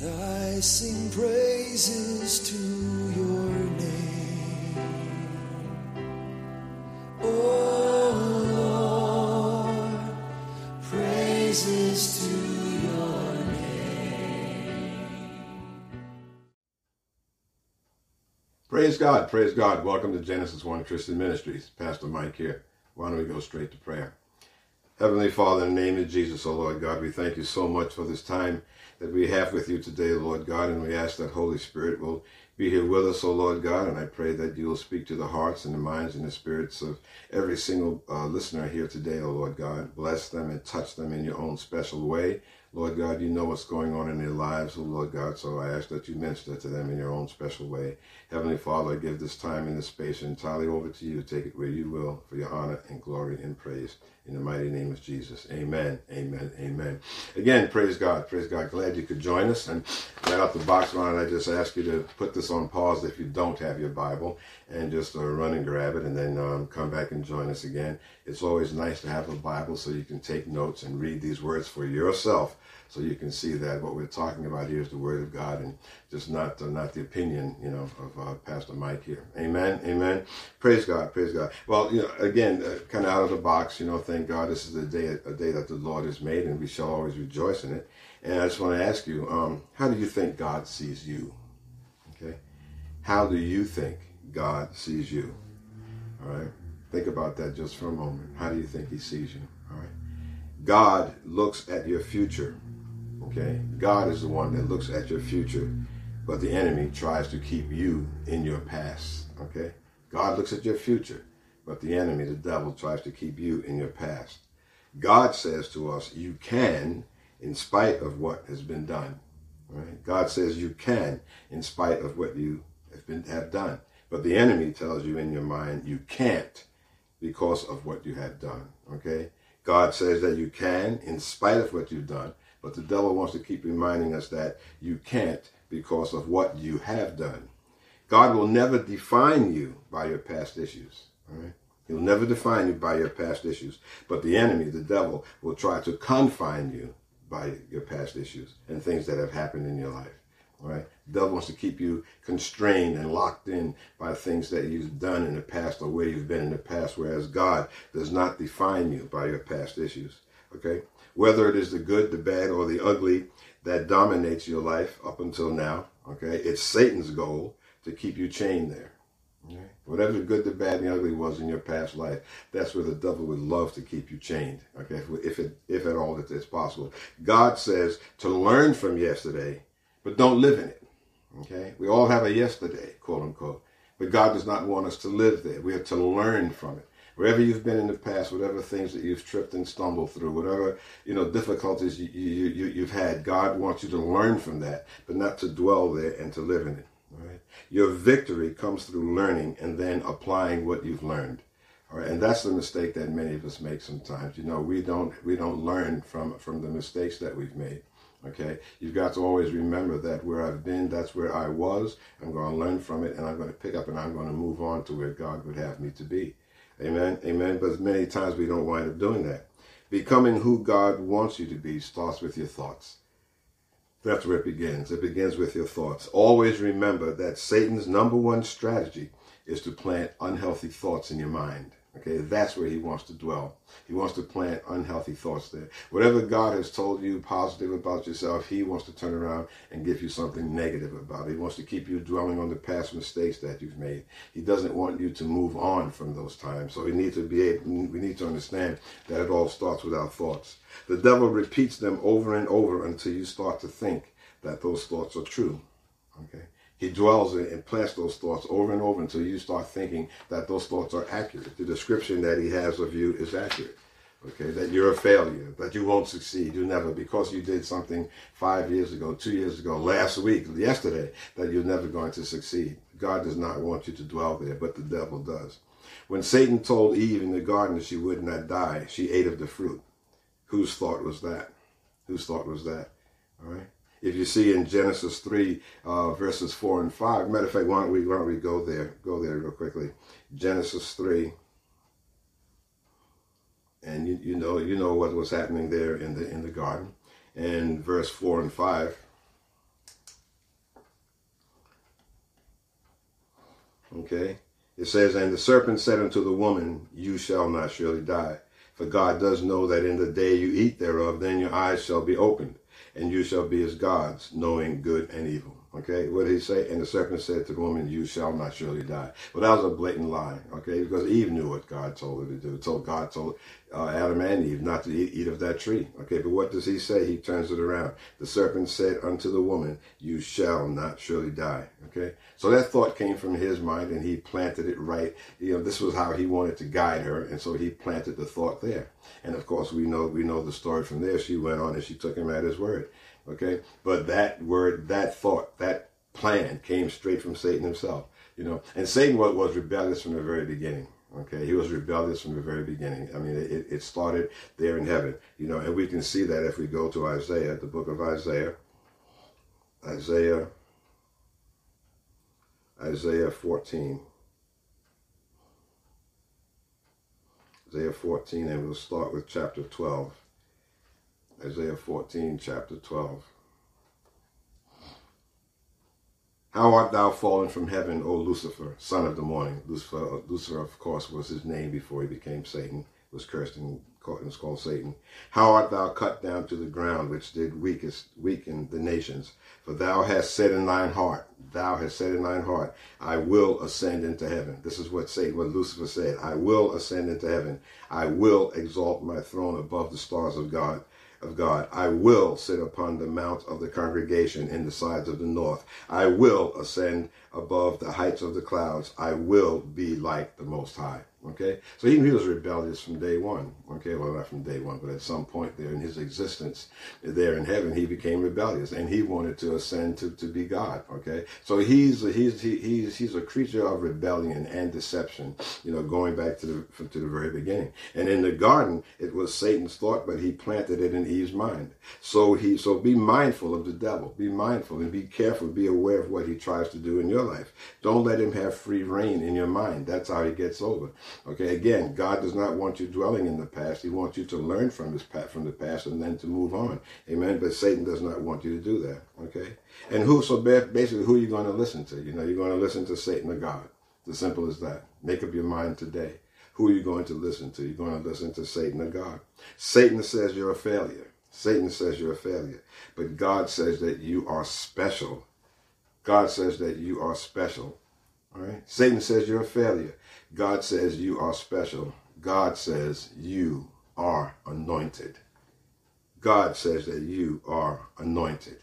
I sing praises to your name. Oh Lord, praises to your name. Praise God, praise God. Welcome to Genesis 1 Christian Ministries. Pastor Mike here. Why don't we go straight to prayer? Heavenly Father, in the name of Jesus, O Lord God, we thank you so much for this time that we have with you today, Lord God, and we ask that Holy Spirit will be here with us, O Lord God, and I pray that you will speak to the hearts and the minds and the spirits of every single uh, listener here today, O Lord God. Bless them and touch them in your own special way. Lord God, you know what's going on in their lives, oh Lord God, so I ask that you minister to them in your own special way. Heavenly Father, I give this time and this space entirely over to you. Take it where you will for your honor and glory and praise. In the mighty name of Jesus. Amen. Amen. Amen. Again, praise God. Praise God. Glad you could join us. And right off the box, Ron, I just ask you to put this on pause if you don't have your Bible and just uh, run and grab it and then um, come back and join us again. It's always nice to have a Bible so you can take notes and read these words for yourself so you can see that what we're talking about here is the Word of God and just not uh, not the opinion, you know, of uh, Pastor Mike here. Amen, amen. Praise God, praise God. Well, you know, again, uh, kind of out of the box, you know, thank God this is a day a day that the Lord has made, and we shall always rejoice in it. And I just want to ask you, um, how do you think God sees you? Okay, how do you think God sees you? All right, think about that just for a moment. How do you think He sees you? All right, God looks at your future Okay? Mm-hmm. God is the one that looks at your future, but the enemy tries to keep you in your past. Okay? God looks at your future, but the enemy, the devil, tries to keep you in your past. God says to us, you can in spite of what has been done. Right? God says you can in spite of what you have, been, have done. But the enemy tells you in your mind you can't because of what you have done. Okay? God says that you can in spite of what you've done, but the devil wants to keep reminding us that you can't because of what you have done. God will never define you by your past issues. All right? He'll never define you by your past issues. But the enemy, the devil, will try to confine you by your past issues and things that have happened in your life. All right? The devil wants to keep you constrained and locked in by things that you've done in the past or where you've been in the past, whereas God does not define you by your past issues. Okay? whether it is the good, the bad, or the ugly that dominates your life up until now. Okay, it's Satan's goal to keep you chained there. Okay? Whatever the good, the bad, and the ugly was in your past life, that's where the devil would love to keep you chained. Okay, if it, if at all it's possible. God says to learn from yesterday, but don't live in it. Okay, we all have a yesterday, quote unquote, but God does not want us to live there. We have to learn from it wherever you've been in the past, whatever things that you've tripped and stumbled through, whatever you know difficulties you, you, you, you've had, God wants you to learn from that, but not to dwell there and to live in it. Your victory comes through learning and then applying what you've learned. All right, and that's the mistake that many of us make sometimes. You know, we don't we don't learn from from the mistakes that we've made. Okay, you've got to always remember that where I've been, that's where I was. I'm going to learn from it, and I'm going to pick up and I'm going to move on to where God would have me to be. Amen. Amen. But many times we don't wind up doing that. Becoming who God wants you to be starts with your thoughts. That's where it begins. It begins with your thoughts. Always remember that Satan's number one strategy is to plant unhealthy thoughts in your mind. Okay, that's where he wants to dwell. He wants to plant unhealthy thoughts there. Whatever God has told you positive about yourself, he wants to turn around and give you something negative about it. He wants to keep you dwelling on the past mistakes that you've made. He doesn't want you to move on from those times. So we need to be able, we need to understand that it all starts with our thoughts. The devil repeats them over and over until you start to think that those thoughts are true. Okay? He dwells in and plants those thoughts over and over until you start thinking that those thoughts are accurate. The description that he has of you is accurate. Okay, that you're a failure, that you won't succeed, you never, because you did something five years ago, two years ago, last week, yesterday, that you're never going to succeed. God does not want you to dwell there, but the devil does. When Satan told Eve in the garden that she would not die, she ate of the fruit. Whose thought was that? Whose thought was that? All right. If you see in Genesis 3, uh, verses 4 and 5, matter of fact, why don't, we, why don't we go there? Go there real quickly. Genesis 3. And you, you know you know what was happening there in the in the garden. And verse 4 and 5. Okay. It says, And the serpent said unto the woman, You shall not surely die. For God does know that in the day you eat thereof, then your eyes shall be opened, and you shall be as gods, knowing good and evil. Okay, what did he say? And the serpent said to the woman, You shall not surely die. Well, that was a blatant lie, okay, because Eve knew what God told her to do. Told God told uh, Adam and Eve not to eat, eat of that tree. Okay, but what does he say? He turns it around. The serpent said unto the woman, You shall not surely die. Okay, so that thought came from his mind and he planted it right. You know, this was how he wanted to guide her, and so he planted the thought there. And of course, we know we know the story from there. She went on and she took him at his word. Okay, but that word, that thought, that plan came straight from Satan himself. You know, and Satan was, was rebellious from the very beginning. Okay, he was rebellious from the very beginning. I mean, it, it started there in heaven, you know, and we can see that if we go to Isaiah, the book of Isaiah, Isaiah, Isaiah 14. Isaiah 14, and we'll start with chapter 12. Isaiah 14, chapter 12. How art thou fallen from heaven, O Lucifer, son of the morning? Lucifer, Lucifer, of course, was his name before he became Satan, was cursed and was called Satan. How art thou cut down to the ground, which did weakest, weaken the nations? For thou hast said in thine heart, thou hast said in thine heart, I will ascend into heaven. This is what Satan, what Lucifer said. I will ascend into heaven. I will exalt my throne above the stars of God of God. I will sit upon the mount of the congregation in the sides of the north. I will ascend above the heights of the clouds. I will be like the Most High. Okay, so even he was rebellious from day one. Okay, well not from day one, but at some point there in his existence, there in heaven, he became rebellious, and he wanted to ascend to, to be God. Okay, so he's he's he's he's a creature of rebellion and deception. You know, going back to the to the very beginning. And in the garden, it was Satan's thought, but he planted it in Eve's mind. So he so be mindful of the devil. Be mindful and be careful. Be aware of what he tries to do in your life. Don't let him have free rein in your mind. That's how he gets over. Okay, again, God does not want you dwelling in the past. He wants you to learn from his from the past and then to move on. Amen. But Satan does not want you to do that. Okay. And who? So basically, who are you going to listen to? You know, you're going to listen to Satan or God. It's as simple as that. Make up your mind today. Who are you going to listen to? You're going to listen to Satan or God. Satan says you're a failure. Satan says you're a failure. But God says that you are special. God says that you are special. All right. Satan says you're a failure. God says you are special. God says you are anointed. God says that you are anointed.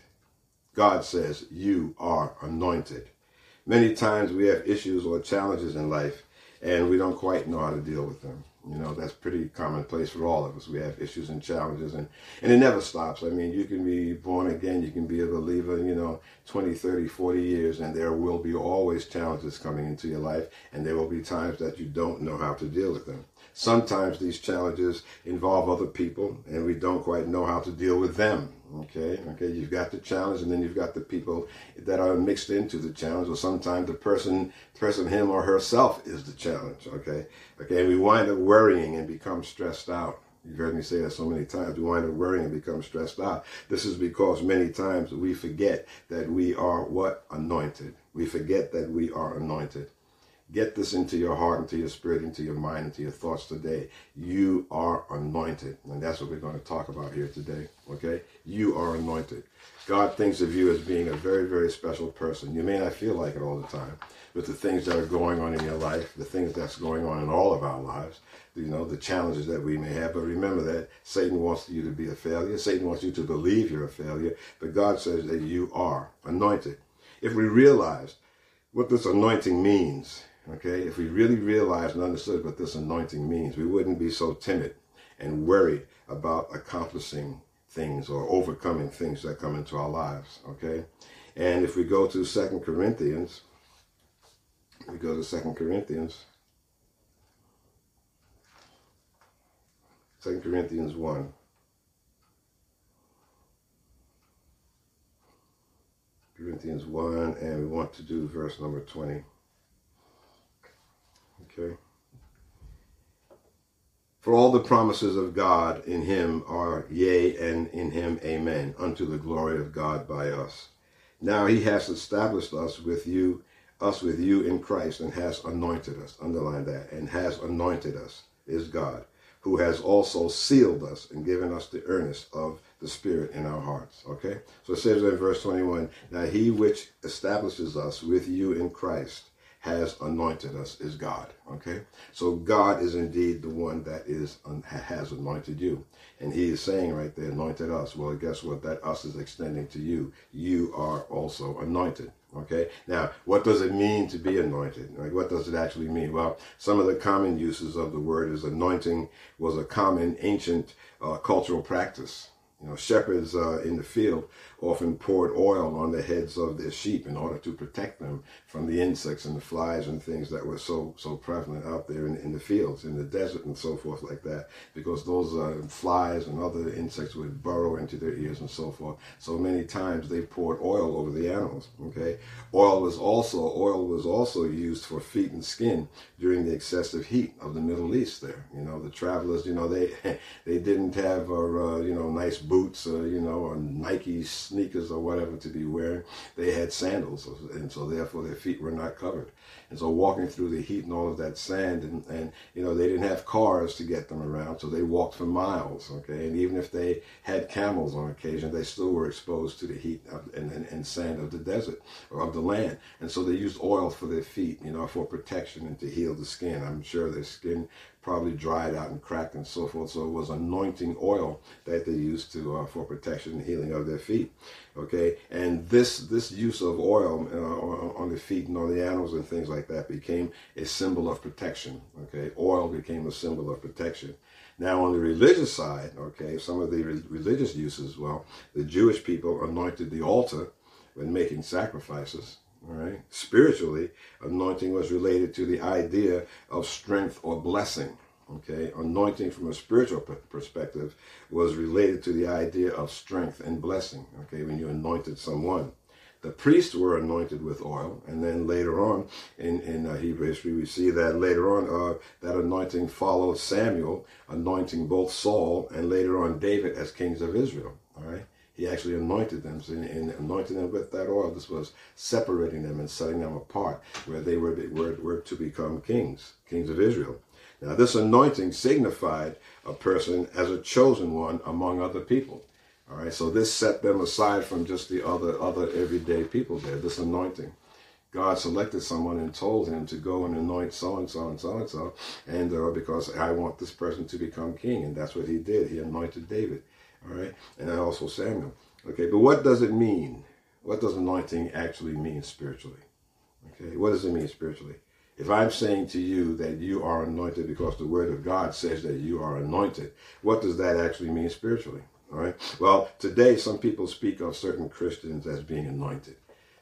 God says you are anointed. Many times we have issues or challenges in life and we don't quite know how to deal with them. You know, that's pretty commonplace for all of us. We have issues and challenges, and, and it never stops. I mean, you can be born again, you can be a believer, you know, 20, 30, 40 years, and there will be always challenges coming into your life, and there will be times that you don't know how to deal with them. Sometimes these challenges involve other people, and we don't quite know how to deal with them. Okay, okay, you've got the challenge, and then you've got the people that are mixed into the challenge, or sometimes the person, person, him or herself is the challenge. Okay, okay, and we wind up worrying and become stressed out. You've heard me say that so many times. We wind up worrying and become stressed out. This is because many times we forget that we are what? Anointed. We forget that we are anointed. Get this into your heart, into your spirit, into your mind, into your thoughts today. You are anointed. And that's what we're going to talk about here today. Okay? You are anointed. God thinks of you as being a very, very special person. You may not feel like it all the time, but the things that are going on in your life, the things that's going on in all of our lives, you know, the challenges that we may have. But remember that Satan wants you to be a failure. Satan wants you to believe you're a failure. But God says that you are anointed. If we realize what this anointing means, Okay, if we really realized and understood what this anointing means, we wouldn't be so timid and worried about accomplishing things or overcoming things that come into our lives. Okay, and if we go to Second Corinthians, we go to Second Corinthians, Second Corinthians one. Corinthians 1, and we want to do verse number 20. Okay. For all the promises of God in him are yea, and in him amen, unto the glory of God by us. Now he has established us with you us with you in Christ and has anointed us. Underline that. And has anointed us is God, who has also sealed us and given us the earnest of the Spirit in our hearts. Okay? So it says in verse 21 Now he which establishes us with you in Christ has anointed us is God. Okay, so God is indeed the one that is has anointed you, and He is saying right there, anointed us. Well, guess what? That us is extending to you. You are also anointed. Okay, now what does it mean to be anointed? Like, what does it actually mean? Well, some of the common uses of the word is anointing was a common ancient uh, cultural practice. You know, shepherds uh, in the field often poured oil on the heads of their sheep in order to protect them from the insects and the flies and things that were so so prevalent out there in, in the fields, in the desert, and so forth like that. Because those uh, flies and other insects would burrow into their ears and so forth. So many times they poured oil over the animals. Okay, oil was also oil was also used for feet and skin during the excessive heat of the Middle East. There, you know, the travelers, you know, they they didn't have uh, you know nice boots, uh, you know, or Nike sneakers or whatever to be wearing. They had sandals, and so therefore their feet were not covered. And so walking through the heat and all of that sand, and, and you know they didn't have cars to get them around, so they walked for miles. Okay, and even if they had camels on occasion, they still were exposed to the heat and, and, and sand of the desert or of the land. And so they used oil for their feet, you know, for protection and to heal the skin. I'm sure their skin probably dried out and cracked and so forth. So it was anointing oil that they used to uh, for protection and healing of their feet. Okay, and this this use of oil uh, on the feet and on the animals and things like that became a symbol of protection. Okay, oil became a symbol of protection. Now, on the religious side, okay, some of the re- religious uses, well, the Jewish people anointed the altar when making sacrifices. Spiritually, anointing was related to the idea of strength or blessing. Okay. Anointing from a spiritual perspective was related to the idea of strength and blessing. Okay. When you anointed someone. The priests were anointed with oil, and then later on in, in uh, Hebrew history, we see that later on uh, that anointing followed Samuel, anointing both Saul and later on David as kings of Israel. All right. He actually anointed them, and, and anointing them with that oil. This was separating them and setting them apart, where they were, were, were to become kings, kings of Israel. Now, this anointing signified a person as a chosen one among other people. All right, so this set them aside from just the other other everyday people there. This anointing. God selected someone and told him to go and anoint so and so and so and so, and uh, because I want this person to become king, and that's what he did. He anointed David. All right, and also Samuel. Okay, but what does it mean? What does anointing actually mean spiritually? Okay, what does it mean spiritually? If I'm saying to you that you are anointed because the Word of God says that you are anointed, what does that actually mean spiritually? All right. Well, today some people speak of certain Christians as being anointed.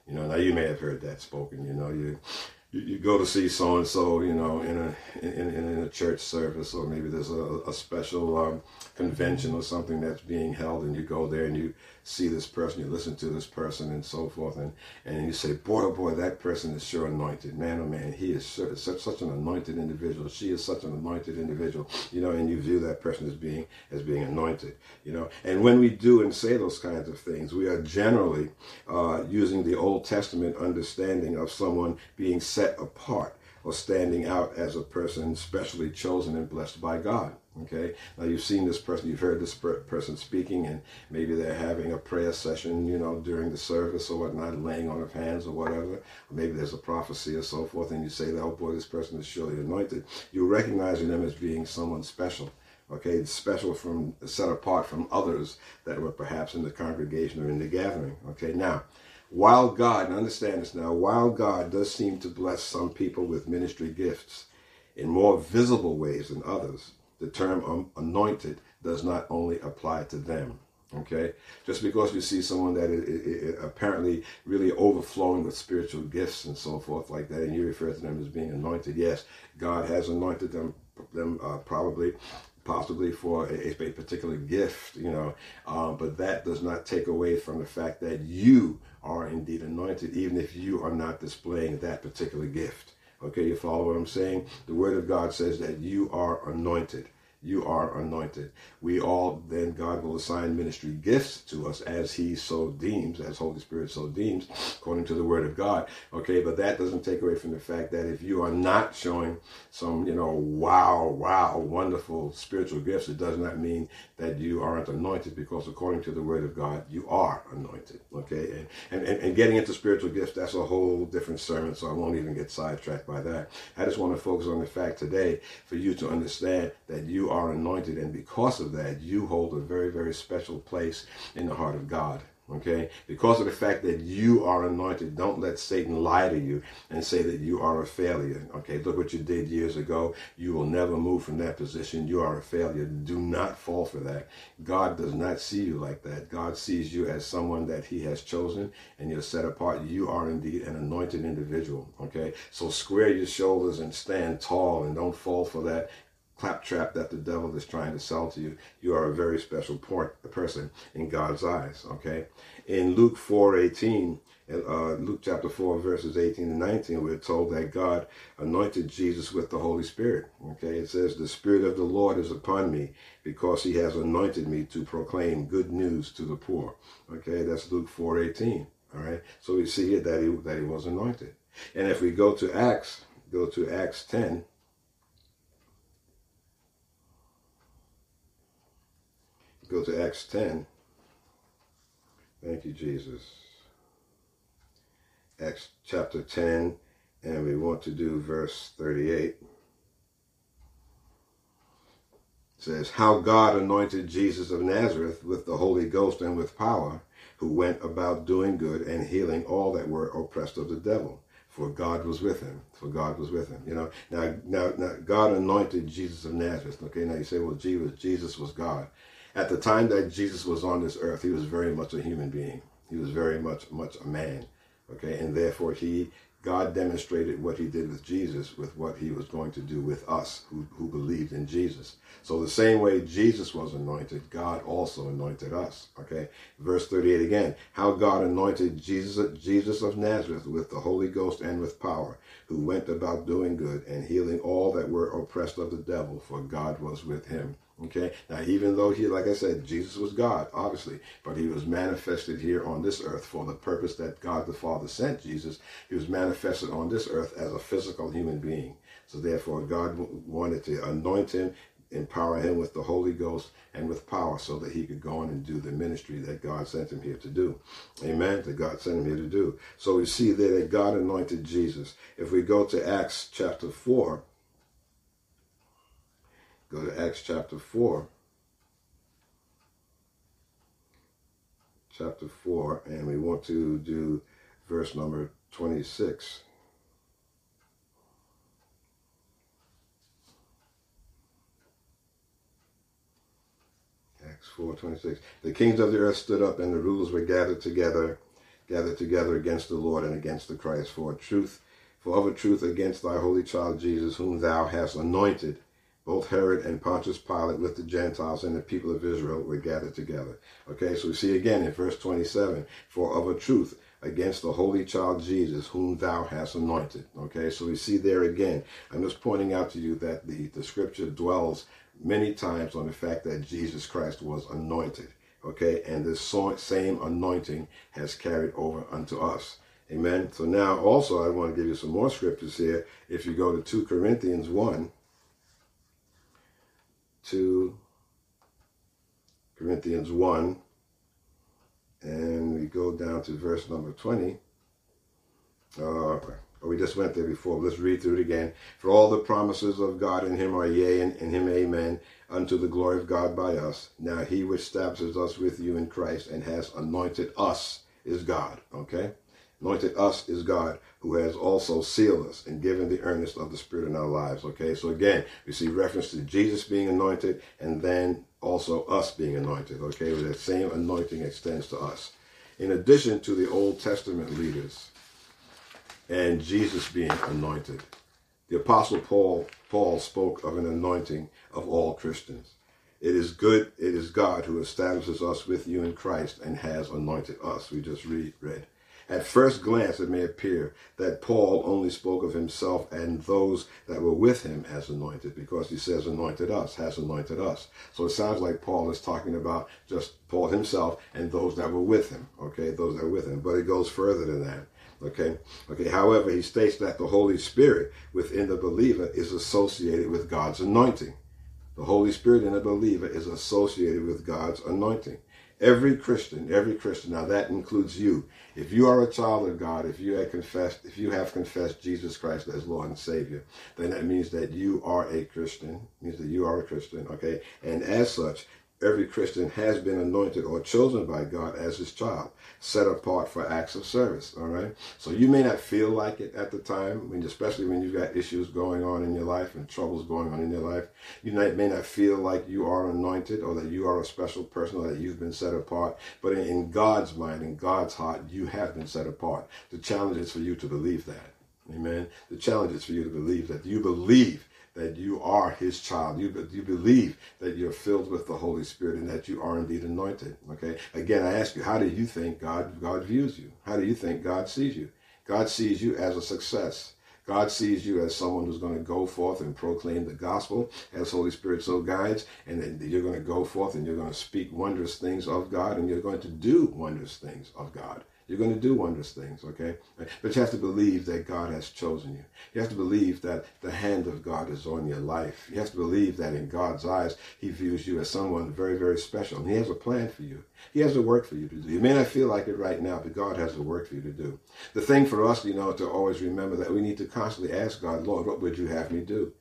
You know, now you may have heard that spoken. You know, you you, you go to see so and so, you know, in a in, in, a church service, or maybe there's a, a special um, convention or something that's being held, and you go there and you see this person, you listen to this person, and so forth, and and you say, boy, oh boy, that person is sure anointed, man, oh man, he is sure, such such an anointed individual, she is such an anointed individual, you know, and you view that person as being as being anointed, you know, and when we do and say those kinds of things, we are generally uh, using the Old Testament understanding of someone being set set apart or standing out as a person specially chosen and blessed by God. Okay, now you've seen this person, you've heard this person speaking, and maybe they're having a prayer session, you know, during the service or whatnot, laying on of hands or whatever. Maybe there's a prophecy or so forth, and you say, "Oh boy, this person is surely anointed." You're recognizing them as being someone special. Okay, special from set apart from others that were perhaps in the congregation or in the gathering. Okay, now while God, and understand this now, while God does seem to bless some people with ministry gifts in more visible ways than others, the term anointed does not only apply to them. Okay, just because you see someone that is, apparently really overflowing with spiritual gifts and so forth like that, and you refer to them as being anointed, yes, God has anointed them, them uh, probably possibly for a, a particular gift, you know, uh, but that does not take away from the fact that you are indeed anointed, even if you are not displaying that particular gift. Okay, you follow what I'm saying? The Word of God says that you are anointed. You are anointed. We all, then God will assign ministry gifts to us as He so deems, as Holy Spirit so deems, according to the Word of God. Okay, but that doesn't take away from the fact that if you are not showing some, you know, wow, wow, wonderful spiritual gifts, it does not mean that you aren't anointed because according to the Word of God, you are anointed. Okay, and, and, and getting into spiritual gifts, that's a whole different sermon, so I won't even get sidetracked by that. I just want to focus on the fact today for you to understand that you are anointed, and because of that, you hold a very, very special place in the heart of God. Okay? Because of the fact that you are anointed, don't let Satan lie to you and say that you are a failure. Okay? Look what you did years ago. You will never move from that position. You are a failure. Do not fall for that. God does not see you like that. God sees you as someone that he has chosen and you're set apart. You are indeed an anointed individual. Okay? So square your shoulders and stand tall and don't fall for that claptrap that the devil is trying to sell to you. You are a very special port, person in God's eyes. Okay, in Luke four eighteen, uh, Luke chapter four verses eighteen and nineteen, we're told that God anointed Jesus with the Holy Spirit. Okay, it says the Spirit of the Lord is upon me because He has anointed me to proclaim good news to the poor. Okay, that's Luke four eighteen. All right, so we see here that he that he was anointed. And if we go to Acts, go to Acts ten go to Acts 10. Thank you, Jesus. Acts chapter 10, and we want to do verse 38. It says, How God anointed Jesus of Nazareth with the Holy Ghost and with power, who went about doing good and healing all that were oppressed of the devil. For God was with him. For God was with him. You know, now, now, now God anointed Jesus of Nazareth. Okay, now you say, well, Jesus, Jesus was God at the time that Jesus was on this earth, he was very much a human being. He was very much much a man. Okay, and therefore he God demonstrated what he did with Jesus with what he was going to do with us who, who believed in Jesus. So the same way Jesus was anointed, God also anointed us. Okay. Verse 38 again. How God anointed Jesus, Jesus of Nazareth with the Holy Ghost and with power, who went about doing good and healing all that were oppressed of the devil, for God was with him. Okay. Now, even though he, like I said, Jesus was God, obviously, but he was manifested here on this earth for the purpose that God the Father sent Jesus. He was manifested on this earth as a physical human being. So therefore, God wanted to anoint him, empower him with the Holy Ghost and with power so that he could go on and do the ministry that God sent him here to do. Amen. That God sent him here to do. So we see there that God anointed Jesus. If we go to Acts chapter 4, Go to Acts chapter 4. Chapter 4, and we want to do verse number 26. Acts 4 26. The kings of the earth stood up, and the rulers were gathered together, gathered together against the Lord and against the Christ for truth, for of a truth against thy holy child Jesus, whom thou hast anointed both Herod and Pontius Pilate with the Gentiles and the people of Israel were gathered together. Okay, so we see again in verse 27, for of a truth against the holy child Jesus, whom thou hast anointed. Okay, so we see there again. I'm just pointing out to you that the, the scripture dwells many times on the fact that Jesus Christ was anointed. Okay, and this same anointing has carried over unto us. Amen. So now also I want to give you some more scriptures here. If you go to 2 Corinthians 1, 2 Corinthians 1, and we go down to verse number 20. Uh, we just went there before. Let's read through it again. For all the promises of God in him are yea, and in him amen, unto the glory of God by us. Now he which establishes us with you in Christ and has anointed us is God. Okay? Anointed us is God, who has also sealed us and given the earnest of the Spirit in our lives. Okay, so again, we see reference to Jesus being anointed and then also us being anointed. Okay, where that same anointing extends to us. In addition to the Old Testament leaders and Jesus being anointed, the Apostle Paul, Paul spoke of an anointing of all Christians. It is good, it is God who establishes us with you in Christ and has anointed us. We just read, read At first glance, it may appear that Paul only spoke of himself and those that were with him as anointed, because he says anointed us, has anointed us. So it sounds like Paul is talking about just Paul himself and those that were with him, okay, those that were with him. But it goes further than that. Okay. Okay. However, he states that the Holy Spirit within the believer is associated with God's anointing. The Holy Spirit in a believer is associated with God's anointing. Every Christian, every Christian, now that includes you. If you are a child of God, if you have confessed, if you have confessed Jesus Christ as Lord and Savior, then that means that you are a Christian, means that you are a Christian, okay? And as such, every Christian has been anointed or chosen by God as his child, set apart for acts of service. All right. So you may not feel like it at the time, when, especially when you've got issues going on in your life and troubles going on in your life. You may not feel like you are anointed or that you are a special person or that you've been set apart. But in God's mind, in God's heart, you have been set apart. The challenge is for you to believe that. Amen. The challenge is for you to believe that you believe that you are his child. You, you believe that you're filled with the Holy Spirit and that you are indeed anointed. Okay. Again, I ask you, how do you think God, God views you? How do you think God sees you? God sees you as a success. God sees you as someone who's going to go forth and proclaim the gospel as Holy Spirit so guides, and then you're going to go forth and you're going to speak wondrous things of God, and you're going to do wondrous things of God. You're going to do wondrous things, okay? But you have to believe that God has chosen you. You have to believe that the hand of God is on your life. You have to believe that in God's eyes, He views you as someone very, very special. And He has a plan for you. He has a work for you to do. You may not feel like it right now, but God has a work for you to do. The thing for us, you know, to always remember that we need to constantly ask God, Lord, what would you have me do?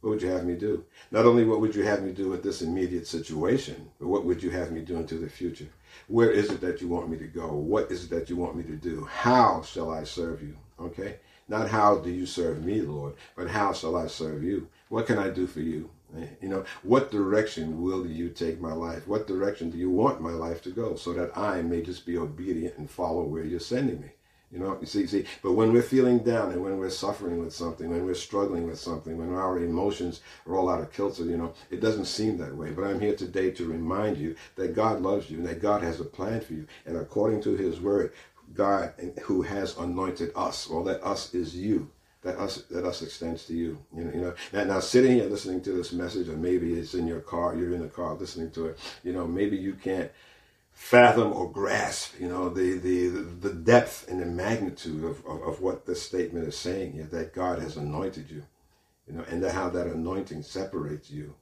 What would you have me do? Not only what would you have me do with this immediate situation, but what would you have me do into the future? Where is it that you want me to go? What is it that you want me to do? How shall I serve you? Okay? Not how do you serve me, Lord, but how shall I serve you? What can I do for you? You know, what direction will you take my life? What direction do you want my life to go so that I may just be obedient and follow where you're sending me? You know, you see, see, but when we're feeling down and when we're suffering with something, when we're struggling with something, when our emotions are all out of kilter, you know, it doesn't seem that way. But I'm here today to remind you that God loves you and that God has a plan for you. And according to his word, God who has anointed us, or that us is you, that us that us extends to you. You know, you know. Now, now sitting here listening to this message, or maybe it's in your car, you're in the car listening to it. You know, maybe you can't fathom or grasp, you know, the, the, the depth and the magnitude of, of, of what this statement is saying here, that God has anointed you, you know, and how that anointing separates you,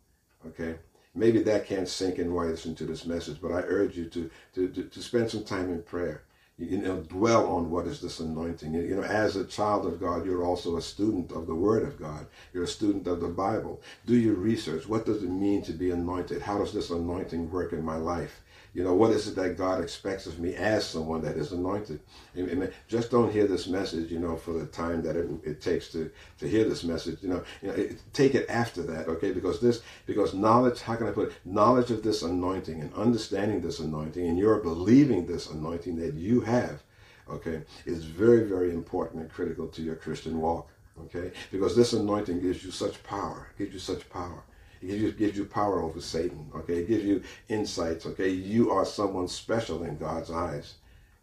okay? Maybe that can't sink in while you listen to this message, but I urge you to, to, to, to spend some time in prayer. You know, dwell on what is this anointing. You know, as a child of God, you're also a student of the Word of God. You're a student of the Bible. Do your research. What does it mean to be anointed? How does this anointing work in my life? You know, what is it that God expects of me as someone that is anointed? Amen. Just don't hear this message, you know, for the time that it, it takes to, to hear this message. You know, you know it, take it after that, okay? Because this, because knowledge, how can I put it? Knowledge of this anointing and understanding this anointing and you're believing this anointing that you have, okay, is very, very important and critical to your Christian walk, okay? Because this anointing gives you such power, gives you such power. It gives you, gives you power over Satan. Okay, it gives you insights. Okay, you are someone special in God's eyes.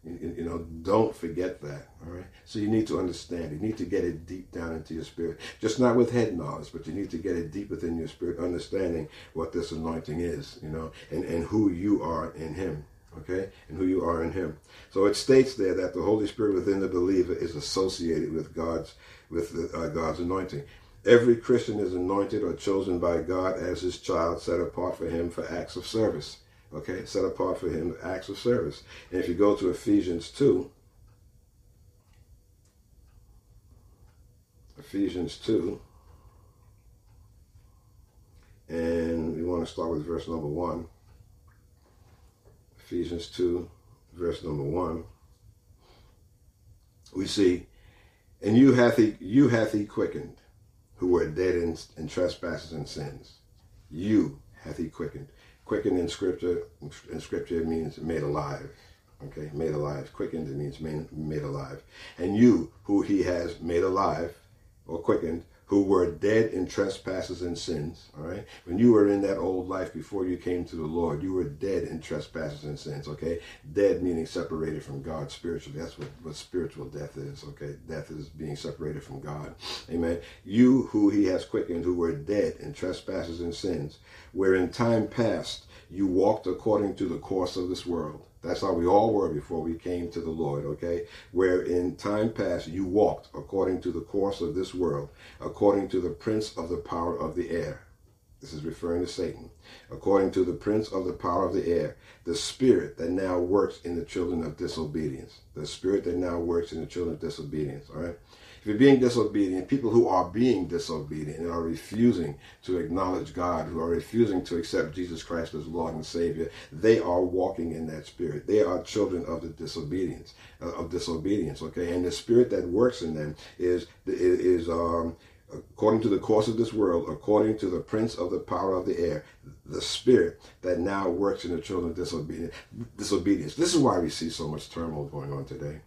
You, you, know, don't forget that. All right. So you need to understand. You need to get it deep down into your spirit, just not with head knowledge, but you need to get it deep within your spirit, understanding what this anointing is. You know, and and who you are in Him. Okay, and who you are in Him. So it states there that the Holy Spirit within the believer is associated with God's with the, uh, God's anointing. Every Christian is anointed or chosen by God as his child, set apart for him for acts of service. Okay, set apart for him acts of service. And if you go to Ephesians 2, Ephesians 2, and we want to start with verse number 1. Ephesians 2, verse number 1. We see, and you hath he, you hath he quickened who were dead in, in trespasses and sins. You hath he quickened. Quickened in scripture, in scripture means made alive. Okay, made alive. Quickened it means made, made alive. And you, who he has made alive or quickened, who were dead in trespasses and sins. All right. When you were in that old life before you came to the Lord, you were dead in trespasses and sins. Okay. Dead meaning separated from God spiritually. That's what, what spiritual death is. Okay. Death is being separated from God. Amen. You who he has quickened, who were dead in trespasses and sins, where in time past you walked according to the course of this world that's how we all were before we came to the Lord, okay? Where in time past you walked according to the course of this world, according to the prince of the power of the air. This is referring to Satan. According to the prince of the power of the air, the spirit that now works in the children of disobedience. The spirit that now works in the children of disobedience, all right? If you're being disobedient, people who are being disobedient and are refusing to acknowledge God, who are refusing to accept Jesus Christ as Lord and Savior, they are walking in that spirit. They are children of the disobedience, uh, of disobedience. Okay, and the spirit that works in them is is um, according to the course of this world, according to the prince of the power of the air, the spirit that now works in the children of disobedience. Disobedience. This is why we see so much turmoil going on today.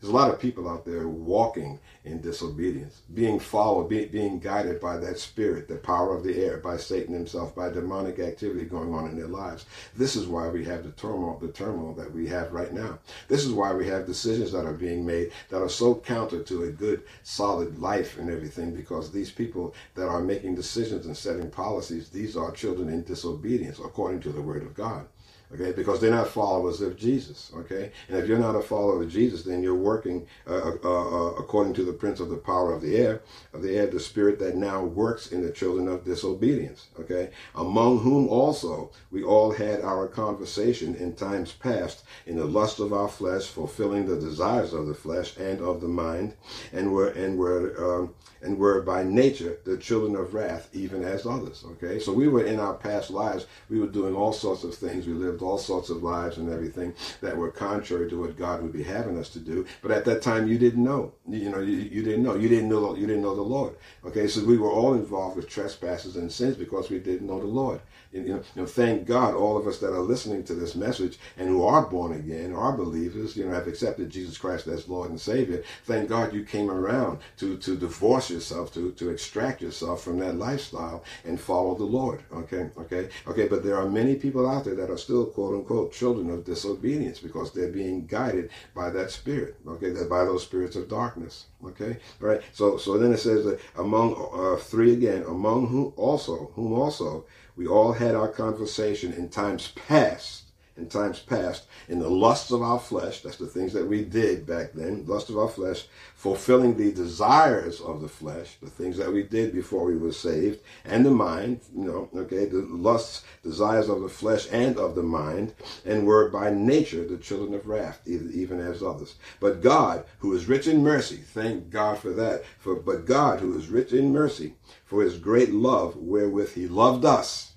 There's a lot of people out there walking in disobedience, being followed, be, being guided by that spirit, the power of the air, by Satan himself, by demonic activity going on in their lives. This is why we have the turmoil, the turmoil that we have right now. This is why we have decisions that are being made that are so counter to a good, solid life and everything, because these people that are making decisions and setting policies, these are children in disobedience according to the word of God okay? Because they're not followers of jesus okay? And if you're not a follower of jesus then you're working uh, uh, uh, according to the prince of the power of the air of the air the spirit that now works in the children of disobedience okay? Among whom also we all had our conversation in times past in the lust of our flesh fulfilling the desires of the flesh and of the mind and were and were um, and were by nature the children of wrath even as others okay? So we were in our past lives we were doing all sorts of things we lived lived all sorts of lives and everything that were contrary to what God would be having us to do. But at that time, you didn't know. You know, you, you didn't know. You didn't know. You didn't know the Lord. Okay, so we were all involved with trespasses and sins because we didn't know the Lord. You know, thank God, all of us that are listening to this message and who are born again, are believers, you know, have accepted Jesus Christ as Lord and Savior. Thank God you came around to to divorce yourself, to to extract yourself from that lifestyle and follow the Lord. Okay, okay, okay. But there are many people out there that are still quote unquote children of disobedience because they're being guided by that spirit. Okay, that by those spirits of darkness. Okay, All right. So so then it says that among uh, three again, among whom also whom also we all had our conversation in times past, in times past, in the lusts of our flesh. That's the things that we did back then, lust of our flesh, fulfilling the desires of the flesh, the things that we did before we were saved, and the mind, you know, okay, the lusts, desires of the flesh and of the mind, and were by nature the children of wrath, even as others. But God, who is rich in mercy, thank God for that, for but God, who is rich in mercy, for his great love wherewith he loved us,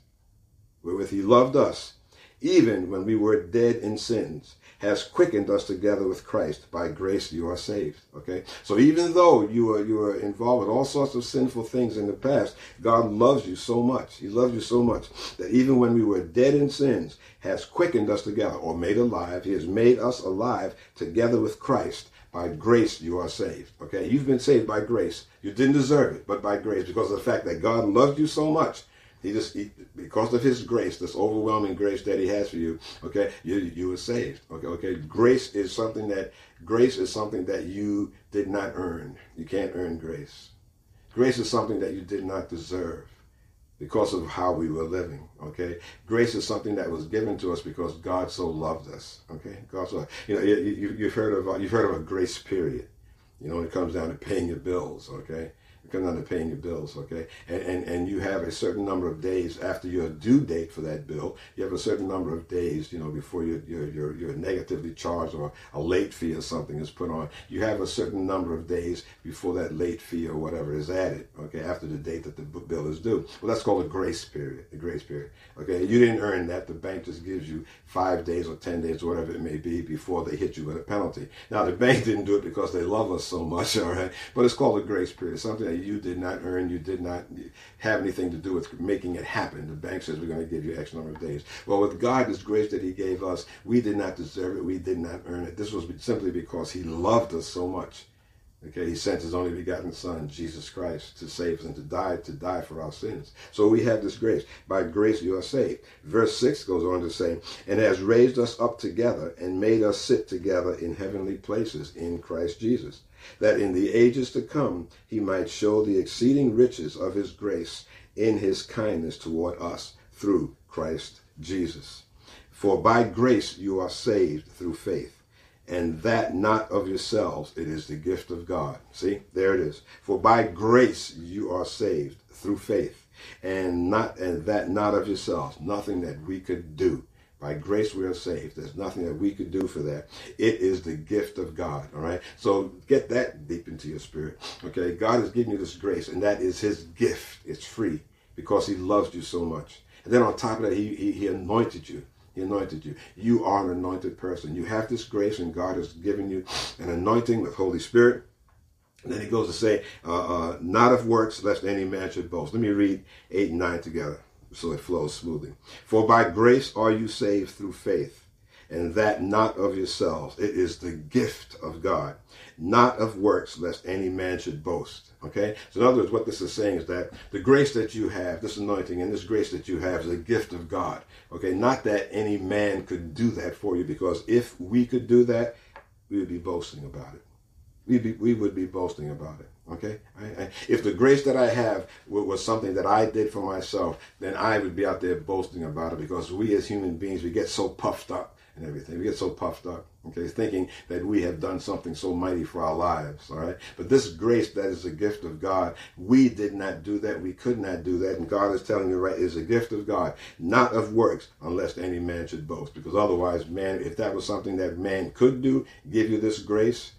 wherewith he loved us, even when we were dead in sins, has quickened us together with Christ. By grace you are saved. Okay? So even though you were you were involved with all sorts of sinful things in the past, God loves you so much. He loves you so much that even when we were dead in sins, has quickened us together or made alive. He has made us alive together with Christ. By grace you are saved. Okay? You've been saved by grace. You didn't deserve it, but by grace because of the fact that God loved you so much he just he, because of his grace, this overwhelming grace that he has for you. Okay, you you were saved. Okay, okay. Grace is something that grace is something that you did not earn. You can't earn grace. Grace is something that you did not deserve because of how we were living. Okay, grace is something that was given to us because God so loved us. Okay, God so you know you, you've heard of you've heard of a grace period. You know, when it comes down to paying your bills. Okay, comes down to paying your bills, okay? And, and and you have a certain number of days after your due date for that bill. You have a certain number of days, you know, before you're you're you're, you're negatively charged or a late fee or something is put on. You have a certain number of days before that late fee or whatever is added, okay? After the date that the bill is due. Well, that's called a grace period. The grace period, okay? You didn't earn that. The bank just gives you five days or ten days or whatever it may be before they hit you with a penalty. Now the bank didn't do it because they love us so much, all right? But it's called a grace period. Something that you did not earn, you did not have anything to do with making it happen. The bank says we're going to give you X number of days. Well, with God, this grace that He gave us, we did not deserve it, we did not earn it. This was simply because He loved us so much Okay, he sent his only begotten Son, Jesus Christ, to save us and to die, to die for our sins. So we have this grace. By grace you are saved. Verse 6 goes on to say, and has raised us up together and made us sit together in heavenly places in Christ Jesus, that in the ages to come he might show the exceeding riches of his grace in his kindness toward us through Christ Jesus. For by grace you are saved through faith and that not of yourselves, it is the gift of God. See, there it is. For by grace you are saved through faith, and not and that not of yourselves, nothing that we could do. By grace we are saved. There's nothing that we could do for that. It is the gift of God. All right. So get that deep into your spirit. Okay. God has given you this grace, and that is His gift. It's free because He loves you so much. And then on top of that, He He, he anointed you. He anointed you. You are an anointed person. You have this grace, and God has given you an anointing with Holy Spirit. And then he goes to say, uh, uh, not of works, lest any man should boast. Let me read 8 and 9 together so it flows smoothly. For by grace are you saved through faith, and that not of yourselves. It is the gift of God, not of works, lest any man should boast. Okay? So, in other words, what this is saying is that the grace that you have, this anointing and this grace that you have, is a gift of God. Okay? Not that any man could do that for you, because if we could do that, we would be boasting about it. We'd be, we would be boasting about it. Okay? I, I, if the grace that I have was something that I did for myself, then I would be out there boasting about it because we as human beings, we get so puffed up and everything. We get so puffed up, okay, thinking that we have done something so mighty for our lives, all right? But this grace that is a gift of God, we did not do that. We could not do that. And God is telling you, right, is a gift of God, not of works, unless any man should boast. Because otherwise, man, if that was something that man could do, give you this grace,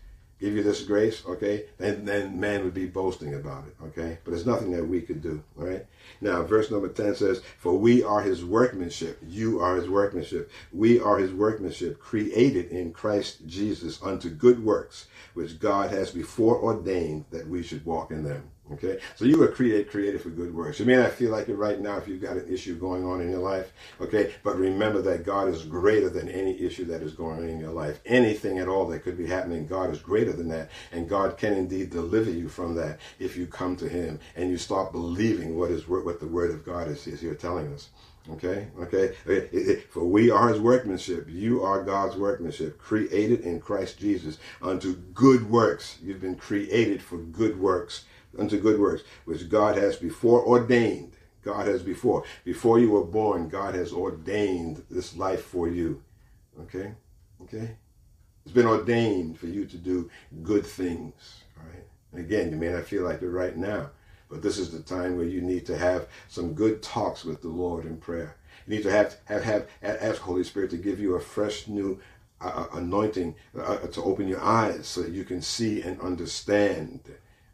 give you this grace, okay, then, then man would be boasting about it, okay? But it's nothing that we could do, all right? Now, verse number 10 says, For we are his workmanship. You are his workmanship. We are his workmanship, created in Christ Jesus unto good works, which God has before ordained that we should walk in them. Okay, so you were created for good works. You may not feel like it right now if you've got an issue going on in your life. Okay, but remember that God is greater than any issue that is going on in your life. Anything at all that could be happening, God is greater than that, and God can indeed deliver you from that if you come to Him and you start believing what is what the Word of God is, is here telling us. Okay, okay. For we are his workmanship. You are God's workmanship, created in Christ Jesus unto good works. You've been created for good works unto good works, which God has before ordained. God has before. Before you were born, God has ordained this life for you. Okay? Okay? It's been ordained for you to do good things. All right? And again, you may not feel like it right now, but this is the time where you need to have some good talks with the Lord in prayer. You need to have have have ask Holy Spirit to give you a fresh new uh, anointing uh, to open your eyes so that you can see and understand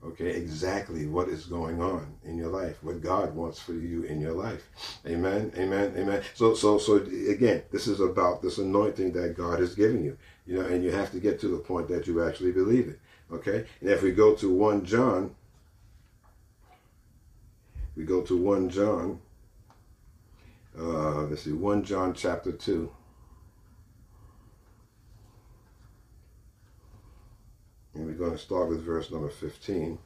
okay, exactly what is going on in your life, what God wants for you in your life. Amen, amen, amen. So, so, so again, this is about this anointing that God has given you, you know, and you have to get to the point that you actually believe it, okay? And if we go to 1 John, we go to 1 John, uh, let's see, 1 John chapter 2. And we're going to start with verse number 15.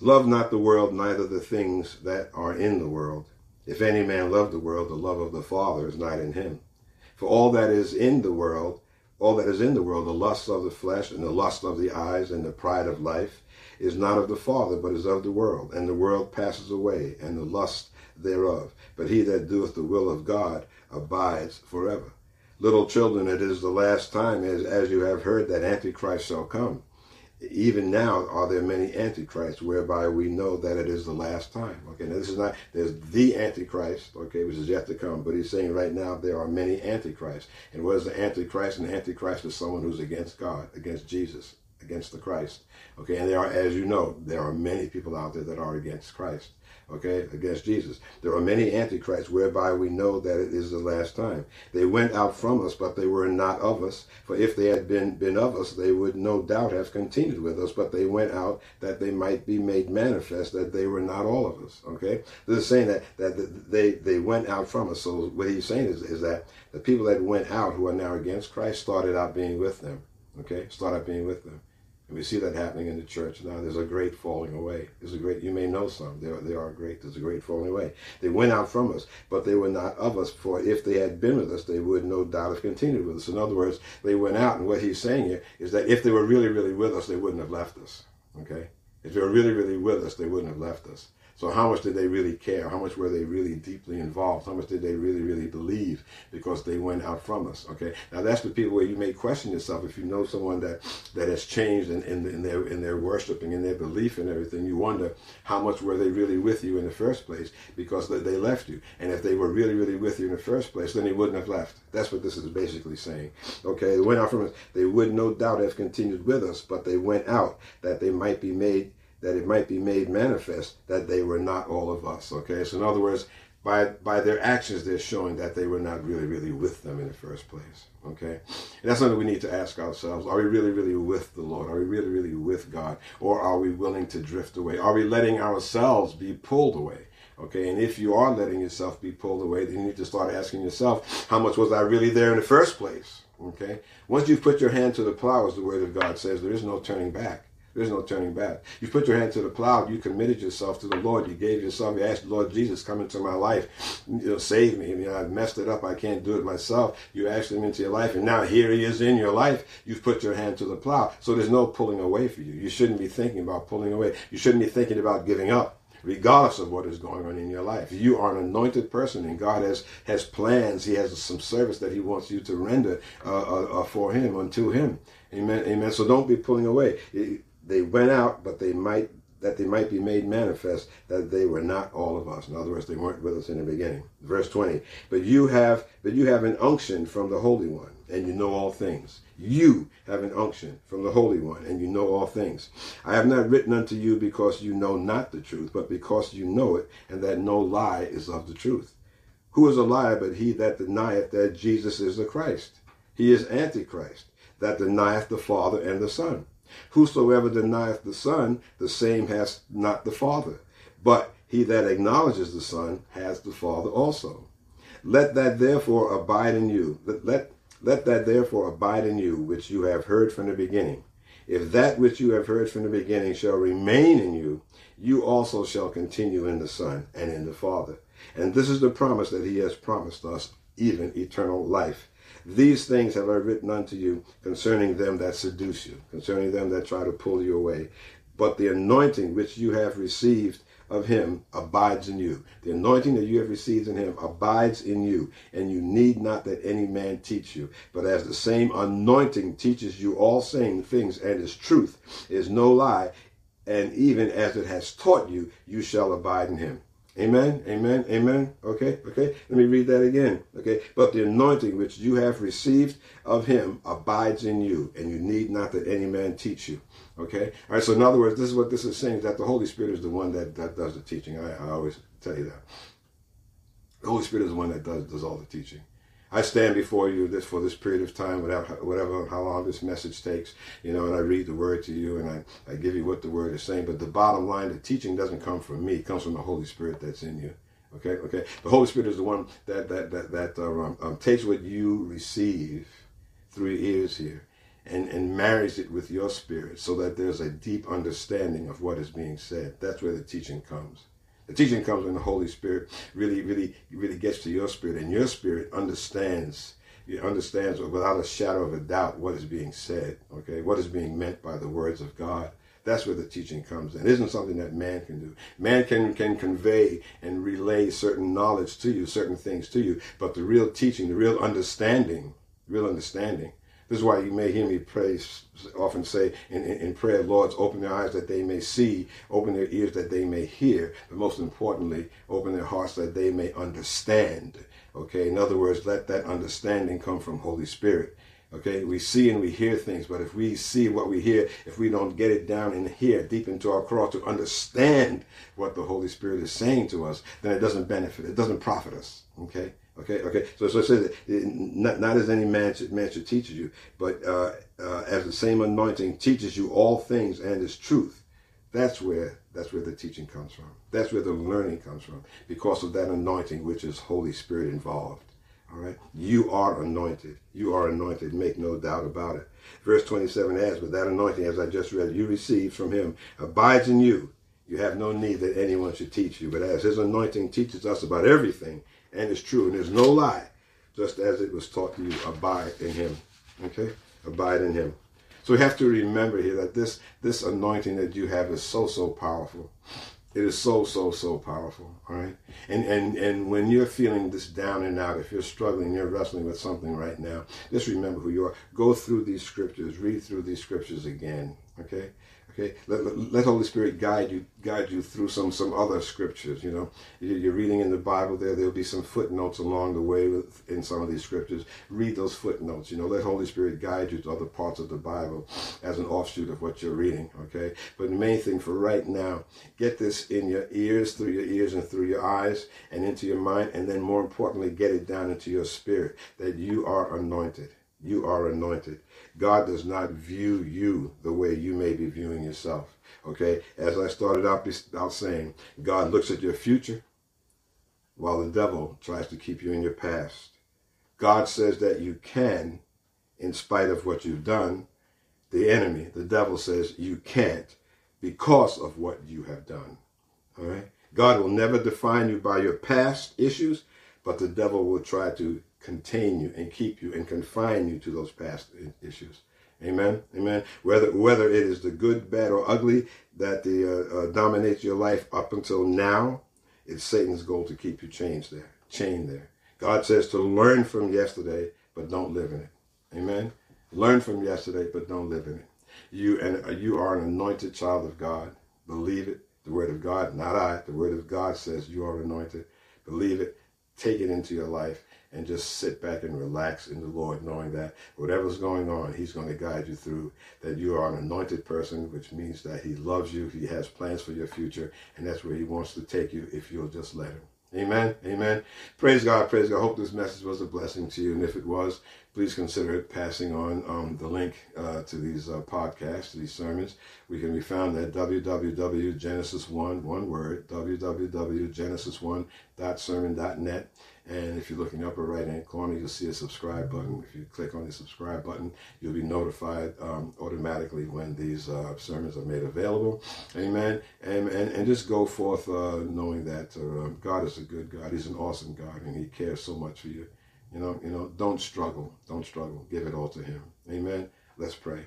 Love not the world, neither the things that are in the world. If any man love the world, the love of the Father is not in him. For all that is in the world, all that is in the world, the lust of the flesh and the lust of the eyes and the pride of life, is not of the Father, but is of the world. And the world passes away, and the lust thereof. But he that doeth the will of God abides forever. Little children, it is the last time, as, as you have heard, that Antichrist shall come. Even now are there many antichrists, whereby we know that it is the last time. Okay, now this is not, there's the Antichrist, okay, which is yet to come, but he's saying right now there are many antichrists. And what is the Antichrist? And the Antichrist is someone who's against God, against Jesus, against the Christ. Okay, and there are, as you know, there are many people out there that are against Christ okay, against Jesus. There are many antichrists whereby we know that it is the last time. They went out from us, but they were not of us. For if they had been, been of us, they would no doubt have continued with us, but they went out that they might be made manifest that they were not all of us, okay? This is saying that, that they, they went out from us. So what he's saying is, is that the people that went out who are now against Christ started out being with them. Okay, start being with them. And we see that happening in the church now. There's a great falling away. There's a great, you may know some. They are, they are great. There's a great falling away. They went out from us, but they were not of us. For if they had been with us, they would no doubt have continued with us. In other words, they went out. And what he's saying here is that if they were really, really with us, they wouldn't have left us. Okay? If they were really, really with us, they wouldn't have left us. So how much did they really care? How much were they really deeply involved? How much did they really, really believe? Because they went out from us. Okay. Now that's the people where you may question yourself if you know someone that that has changed in, in, in their in their worshiping and their belief and everything. You wonder how much were they really with you in the first place because they left you. And if they were really, really with you in the first place, then they wouldn't have left. That's what this is basically saying. Okay. They went out from us. They would no doubt have continued with us, but they went out that they might be made that it might be made manifest that they were not all of us. Okay, so in other words, by by their actions, they're showing that they were not really, really with them in the first place. Okay, and that's something we need to ask ourselves: Are we really, really with the Lord? Are we really, really with God, or are we willing to drift away? Are we letting ourselves be pulled away? Okay, and if you are letting yourself be pulled away, then you need to start asking yourself, how much was I really there in the first place? Okay, once you've put your hand to the plow, as the Word of God says, there is no turning back. There's no turning back. You put your hand to the plow. You committed yourself to the Lord. You gave yourself. You asked the Lord Jesus, come into my life. You know, save me. I've messed it up. I can't do it myself. You asked him into your life, and now here he is in your life. You've put your hand to the plow. So there's no pulling away for you. You shouldn't be thinking about pulling away. You shouldn't be thinking about giving up regardless of what is going on in your life. You are an anointed person, and God has has plans. He has some service that He wants you to render uh, uh, uh for Him unto Him. Amen. Amen. So don't be pulling away they went out, but they might that they might be made manifest that they were not all of us. In other words, they weren't with us in the beginning. Verse 20. But you have but you have an unction from the Holy One, and you know all things. You have an unction from the Holy One, and you know all things. I have not written unto you because you know not the truth, but because you know it, and that no lie is of the truth. Who is a liar but he that denieth that Jesus is the Christ? He is Antichrist, that denieth the Father and the Son. Whosoever denieth the Son, the same has not the Father. But he that acknowledges the Son has the Father also. Let that therefore abide in you. Let, let, let that therefore abide in you, which you have heard from the beginning. If that which you have heard from the beginning shall remain in you, you also shall continue in the Son and in the Father. And this is the promise that he has promised us, even eternal life. These things have I written unto you concerning them that seduce you, concerning them that try to pull you away. But the anointing which you have received of him abides in you. The anointing that you have received in him abides in you, and you need not that any man teach you. But as the same anointing teaches you all same things and is truth, is no lie, and even as it has taught you, you shall abide in him. Amen. Amen. Amen. Okay. Okay. Let me read that again. Okay. But the anointing which you have received of him abides in you, and you need not that any man teach you. Okay. All right. So in other words, this is what this is saying: is that the Holy Spirit is the one that, that does the teaching. I, I always tell you that. The Holy Spirit is the one that does does all the teaching. I stand before you this for this period of time, whatever, whatever how long this message takes, you know, and I read the word to you and I, I give you what the word is saying. But the bottom line, the teaching doesn't come from me; it comes from the Holy Spirit that's in you. Okay, okay. The Holy Spirit is the one that that that that uh, um, takes what you receive through your ears here and, and marries it with your spirit so that there's a deep understanding of what is being said. That's where the teaching comes. The teaching comes when the Holy Spirit really, really, really gets to your spirit, and your spirit understands. It understands without a shadow of a doubt what is being said. Okay, what is being meant by the words of God. That's where the teaching comes in. It isn't something that man can do. Man can can convey and relay certain knowledge to you, certain things to you, but the real teaching, the real understanding, real understanding this is why you may hear me pray, often say in, in, in, prayer, Lord, open their eyes that they may see, open their ears that they may hear, but most importantly, open their hearts that they may understand. Okay, in other words, let that understanding come from Holy Spirit. Okay, we see and we hear things, but if we see what we hear, if we don't get it down in here, deep into our core to understand what the Holy Spirit is saying to us, then it doesn't benefit, it doesn't profit us. Okay, Okay, okay. So, so it says not, not as any man should, man should teach you, but uh, uh, as the same anointing teaches you all things and is truth. That's where that's where the teaching comes from. That's where the learning comes from, because of that anointing, which is Holy Spirit involved. All right. You are anointed. You are anointed. Make no doubt about it. Verse 27 adds, But that anointing, as I just read, you received from him, abides in you. You have no need that anyone should teach you. But as his anointing teaches us about everything, and it's true, and there's no lie, just as it was taught to you, abide in him. Okay? Abide in him. So we have to remember here that this this anointing that you have is so so powerful. It is so, so, so powerful. All right. And and and when you're feeling this down and out, if you're struggling, you're wrestling with something right now, just remember who you are. Go through these scriptures, read through these scriptures again. Okay. Okay, let, let, Holy Spirit guide you guide you through some some other scriptures. You know, you're reading in the Bible there. There'll be some footnotes along the way with, in some of these scriptures. Read those footnotes. You know, let Holy Spirit guide you to other parts of the Bible as an offshoot of what you're reading. Okay, but the main thing for right now, get this in your ears, through your ears, and through your eyes, and into your mind, and then more importantly, get it down into your spirit that you are anointed. You are anointed. God does not view you the way you may be viewing yourself. Okay? As I started out, out saying, God looks at your future while the devil tries to keep you in your past. God says that you can, in spite of what you've done. The enemy, the devil says you can't because of what you have done. All right? God will never define you by your past issues, but the devil will try to contain you and keep you and confine you to those past issues. Amen. Amen. Whether whether it is the good, bad, or ugly that the, uh, uh, dominates your life up until now, it's Satan's goal to keep you chained there, chained there. God says to learn from yesterday, but don't live in it. Amen. Learn from yesterday, but don't live in it. You and uh, you are an anointed child of God. Believe it. The word of God, not I. The word of God says you are anointed. Believe it. Take it into your life and just sit back and relax in the Lord, knowing that whatever's going on, He's going to guide you through. That you are an anointed person, which means that He loves you, He has plans for your future, and that's where He wants to take you if you'll just let Him. Amen. Amen. Praise God. Praise God. I hope this message was a blessing to you. And if it was, please consider passing on um, the link uh, to these uh, podcasts, to these sermons. We can be found at www.genesis1, one word, www.genesis1.sermon.net. And if you're looking upper right hand corner, you'll see a subscribe button. If you click on the subscribe button, you'll be notified um, automatically when these uh, sermons are made available. Amen. And, and, and just go forth uh, knowing that uh, God is a good God. He's an awesome God, and He cares so much for you. You know, you know, don't struggle. Don't struggle. Give it all to Him. Amen. Let's pray.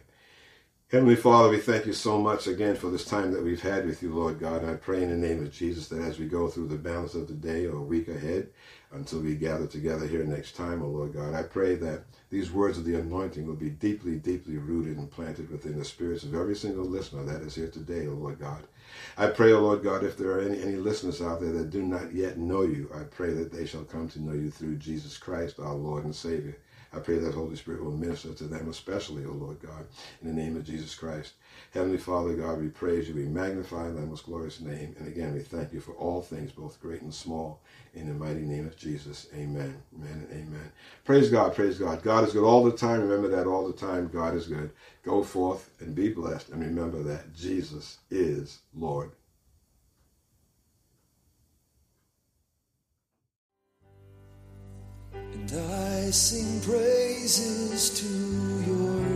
Heavenly Father, we thank you so much again for this time that we've had with you, Lord God. I pray in the name of Jesus that as we go through the balance of the day or week ahead, until we gather together here next time, O oh Lord God, I pray that these words of the anointing will be deeply, deeply rooted and planted within the spirits of every single listener that is here today, O oh Lord God. I pray, O oh Lord God, if there are any, any listeners out there that do not yet know you, I pray that they shall come to know you through Jesus Christ, our Lord and Savior. I pray that Holy Spirit will minister to them especially, O Lord God, in the name of Jesus Christ. Heavenly Father God, we praise you, we magnify thy most glorious name, and again we thank you for all things, both great and small, in the mighty name of Jesus. Amen. Amen and amen. Praise God, praise God. God is good all the time. Remember that all the time. God is good. Go forth and be blessed, and remember that Jesus is Lord. And I sing praises to your